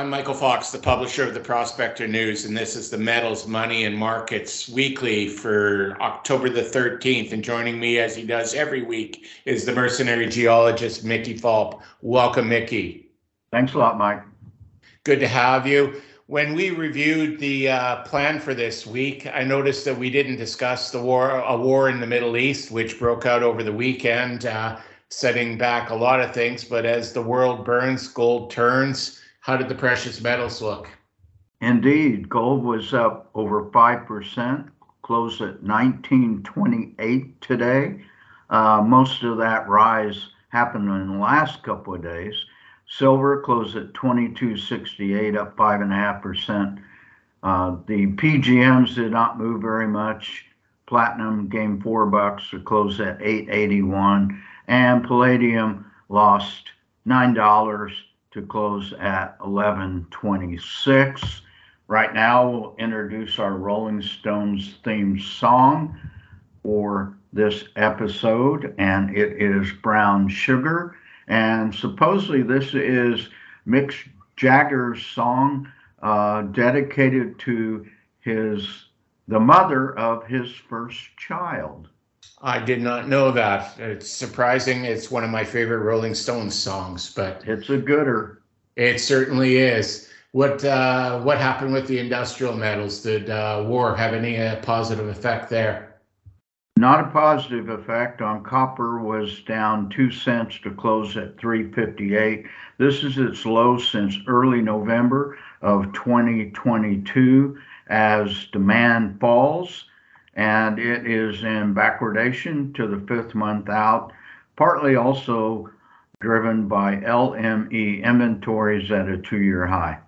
I'm Michael Fox, the publisher of the Prospector News, and this is the Metals, Money, and Markets Weekly for October the 13th. And joining me, as he does every week, is the mercenary geologist Mickey Fulp. Welcome, Mickey. Thanks a lot, Mike. Good to have you. When we reviewed the uh, plan for this week, I noticed that we didn't discuss the war, a war in the Middle East, which broke out over the weekend, uh, setting back a lot of things. But as the world burns, gold turns how did the precious metals look? Indeed, gold was up over 5%, closed at 1928 today. Uh, most of that rise happened in the last couple of days. Silver closed at 2268, up 5.5%. Uh, the PGMs did not move very much. Platinum gained four bucks, to close at 881, and palladium lost nine dollars to close at 11:26. Right now, we'll introduce our Rolling Stones theme song for this episode, and it is Brown Sugar. And supposedly, this is Mick Jagger's song uh, dedicated to his the mother of his first child. I did not know that. It's surprising. It's one of my favorite Rolling Stones songs, but it's a gooder. It certainly is. What uh, what happened with the industrial metals? Did uh, war have any uh, positive effect there? Not a positive effect on copper was down two cents to close at 358. This is its low since early November of 2022 as demand falls and it is in backwardation to the fifth month out, partly also driven by LME inventories at a two year high.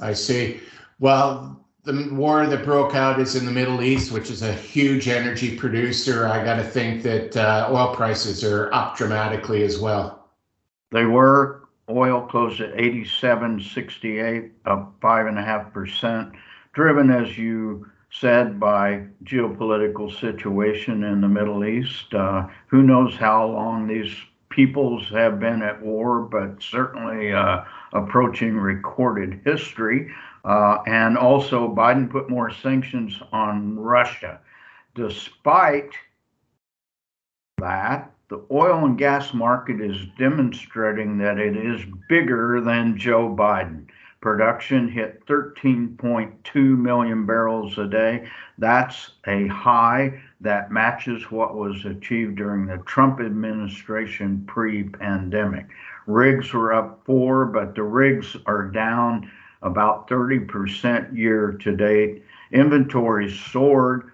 I see. Well, the war that broke out is in the Middle East, which is a huge energy producer. I got to think that uh, oil prices are up dramatically as well. They were. Oil closed at 87.68, up 5.5%, driven as you said by geopolitical situation in the Middle East. Uh, who knows how long these peoples have been at war, but certainly uh, approaching recorded history. Uh, and also, Biden put more sanctions on Russia. Despite that, the oil and gas market is demonstrating that it is bigger than Joe Biden. Production hit 13.2 million barrels a day. That's a high that matches what was achieved during the Trump administration pre pandemic. Rigs were up four, but the rigs are down about 30% year to date. Inventories soared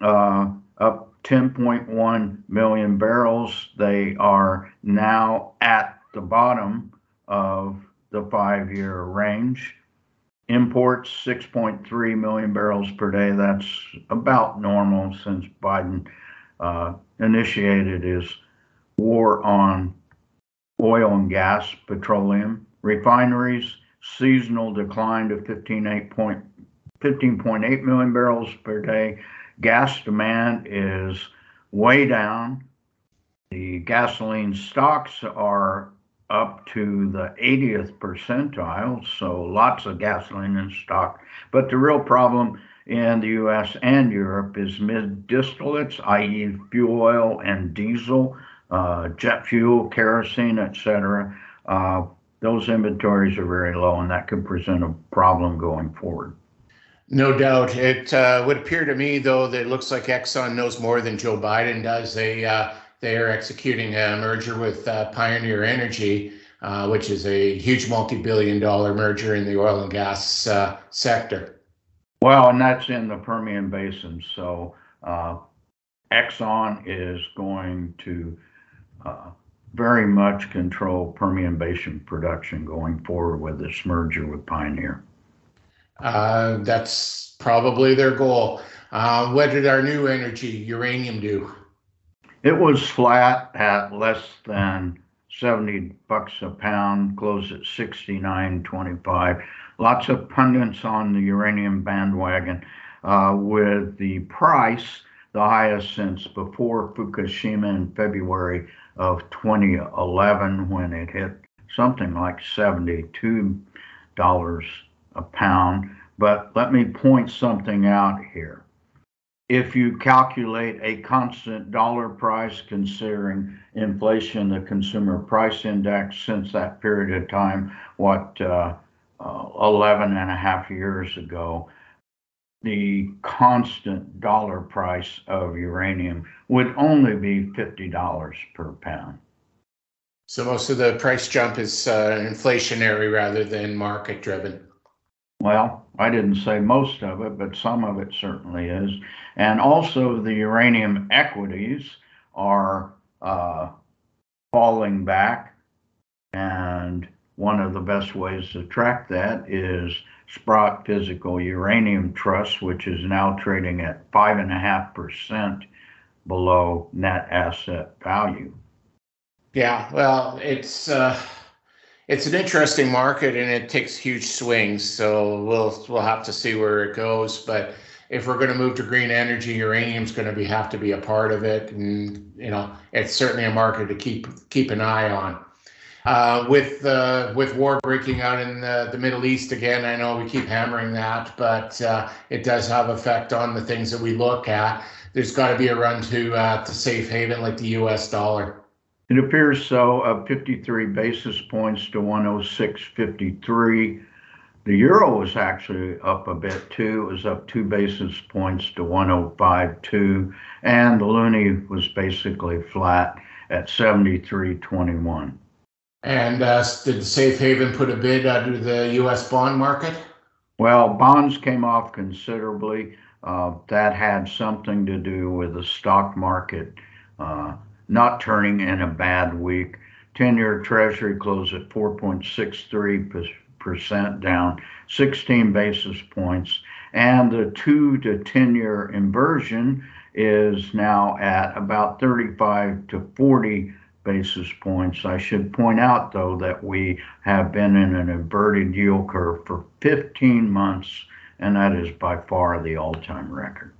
uh, up 10.1 million barrels. They are now at the bottom of the five year range. Imports 6.3 million barrels per day. That's about normal since Biden uh, initiated his war on oil and gas, petroleum. Refineries, seasonal decline to 15.8 million barrels per day. Gas demand is way down. The gasoline stocks are up to the 80th percentile, so lots of gasoline in stock. But the real problem in the US and Europe is mid distillates, i.e., fuel oil and diesel, uh, jet fuel, kerosene, etc. Uh, those inventories are very low, and that could present a problem going forward. No doubt. It uh, would appear to me, though, that it looks like Exxon knows more than Joe Biden does. They uh, they are executing a merger with uh, Pioneer Energy, uh, which is a huge multi-billion dollar merger in the oil and gas uh, sector. Well, and that's in the Permian Basin. So uh, Exxon is going to uh, very much control Permian Basin production going forward with this merger with Pioneer. Uh, that's probably their goal. what did our new energy, uranium, do? It was flat at less than 70 bucks a pound, closed at 69.25. Lots of pundits on the uranium bandwagon uh, with the price the highest since before Fukushima in February of 2011 when it hit something like $72 a pound. But let me point something out here. If you calculate a constant dollar price considering inflation, the consumer price index since that period of time, what, uh, uh, 11 and a half years ago, the constant dollar price of uranium would only be $50 per pound. So most of the price jump is uh, inflationary rather than market driven. Well, I didn't say most of it, but some of it certainly is. And also, the uranium equities are uh, falling back. And one of the best ways to track that is Sprott Physical Uranium Trust, which is now trading at 5.5% below net asset value. Yeah, well, it's. Uh it's an interesting market and it takes huge swings. So we'll we'll have to see where it goes. But if we're going to move to green energy, uranium's going to be have to be a part of it, and you know it's certainly a market to keep keep an eye on. Uh, with uh, with war breaking out in the, the Middle East again, I know we keep hammering that, but uh, it does have effect on the things that we look at. There's got to be a run to uh, to safe haven like the U.S. dollar. It appears so, up 53 basis points to 106.53. The euro was actually up a bit too. It was up two basis points to 105.2, and the loonie was basically flat at 73.21. And uh, did Safe Haven put a bid under the U.S. bond market? Well, bonds came off considerably. Uh, that had something to do with the stock market. Uh, not turning in a bad week. 10 year Treasury closed at 4.63%, down 16 basis points. And the 2 to 10 year inversion is now at about 35 to 40 basis points. I should point out, though, that we have been in an inverted yield curve for 15 months, and that is by far the all time record.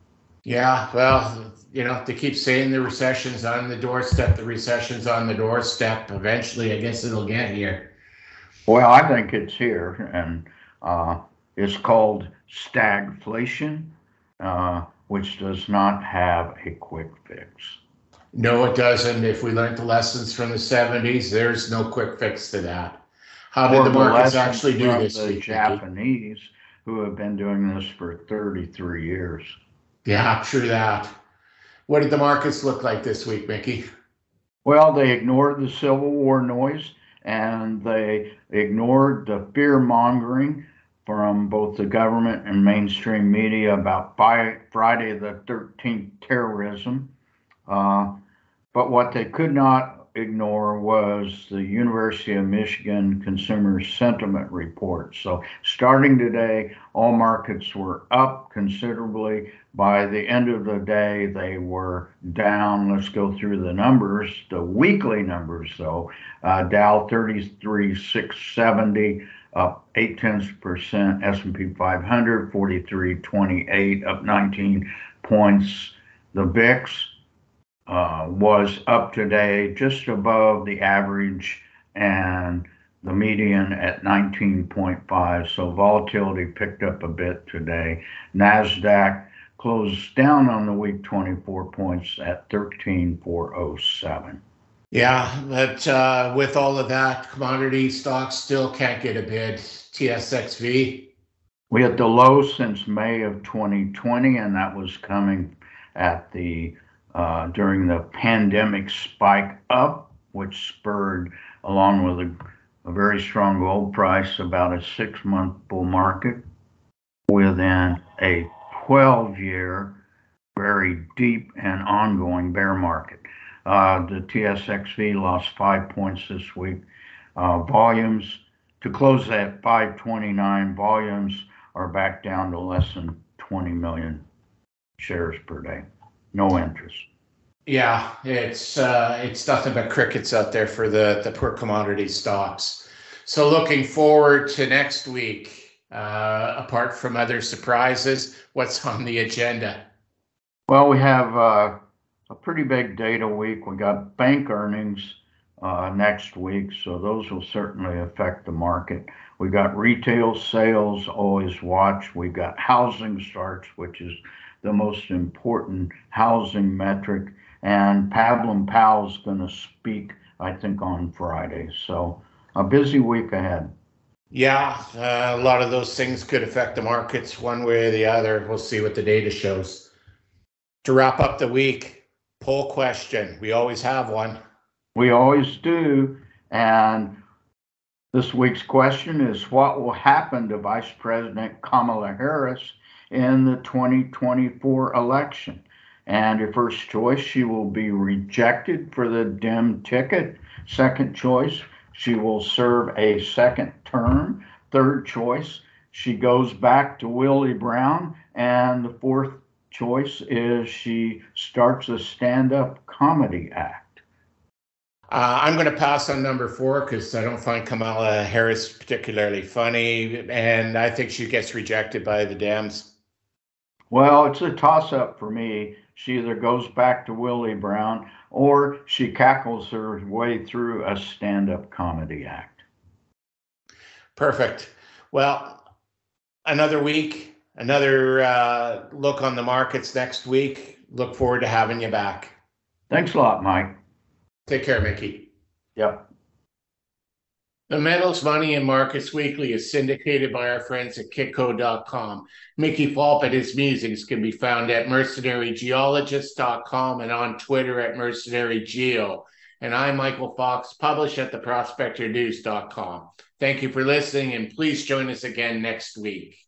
Yeah, well, you know, they keep saying the recession's on the doorstep, the recession's on the doorstep. Eventually, I guess it'll get here. Well, I think it's here, and uh, it's called stagflation, uh, which does not have a quick fix. No, it doesn't. If we learned the lessons from the 70s, there's no quick fix to that. How did or the markets actually do this? The week, Japanese, who have been doing this for 33 years. Yeah, true that. What did the markets look like this week, Mickey? Well, they ignored the Civil War noise and they ignored the fear mongering from both the government and mainstream media about Friday the 13th terrorism. Uh, but what they could not ignore was the University of Michigan Consumer Sentiment Report. So, starting today, all markets were up considerably. By the end of the day, they were down. Let's go through the numbers. The weekly numbers, though uh, Dow 33,670 up 8 tenths percent, S&P 500 4328 up 19 points. The VIX uh, was up today just above the average and the median at 19.5. So volatility picked up a bit today. NASDAQ closed down on the week 24 points at 13,407. Yeah, but uh, with all of that, commodity stocks still can't get a bid. TSXV. We had the low since May of 2020, and that was coming at the uh, during the pandemic spike up, which spurred, along with a, a very strong gold price, about a six month bull market within a 12 year, very deep and ongoing bear market. Uh, the TSXV lost five points this week. Uh, volumes to close at 529, volumes are back down to less than 20 million shares per day no interest. Yeah, it's uh, it's nothing but crickets out there for the the poor commodity stocks. So looking forward to next week. Uh, apart from other surprises, what's on the agenda? Well, we have uh, a pretty big data week. We got bank earnings uh, next week, so those will certainly affect the market. We got retail sales, always watch. We've got housing starts, which is the most important housing metric. And Pablum Powell's going to speak, I think, on Friday. So a busy week ahead. Yeah, uh, a lot of those things could affect the markets one way or the other. We'll see what the data shows. To wrap up the week, poll question. We always have one. We always do. And this week's question is What will happen to Vice President Kamala Harris in the 2024 election? And your first choice, she will be rejected for the Dem ticket. Second choice, she will serve a second term. Third choice, she goes back to Willie Brown. And the fourth choice is she starts a stand up comedy act. Uh, I'm going to pass on number four because I don't find Kamala Harris particularly funny. And I think she gets rejected by the Dems. Well, it's a toss up for me. She either goes back to Willie Brown or she cackles her way through a stand up comedy act. Perfect. Well, another week, another uh, look on the markets next week. Look forward to having you back. Thanks a lot, Mike. Take care, Mickey. Yep. The Metals Money and Markets Weekly is syndicated by our friends at Kitco.com. Mickey Fulp and his musings can be found at mercenarygeologist.com and on Twitter at mercenarygeo. And I'm Michael Fox, published at theprospectornews.com. Thank you for listening, and please join us again next week.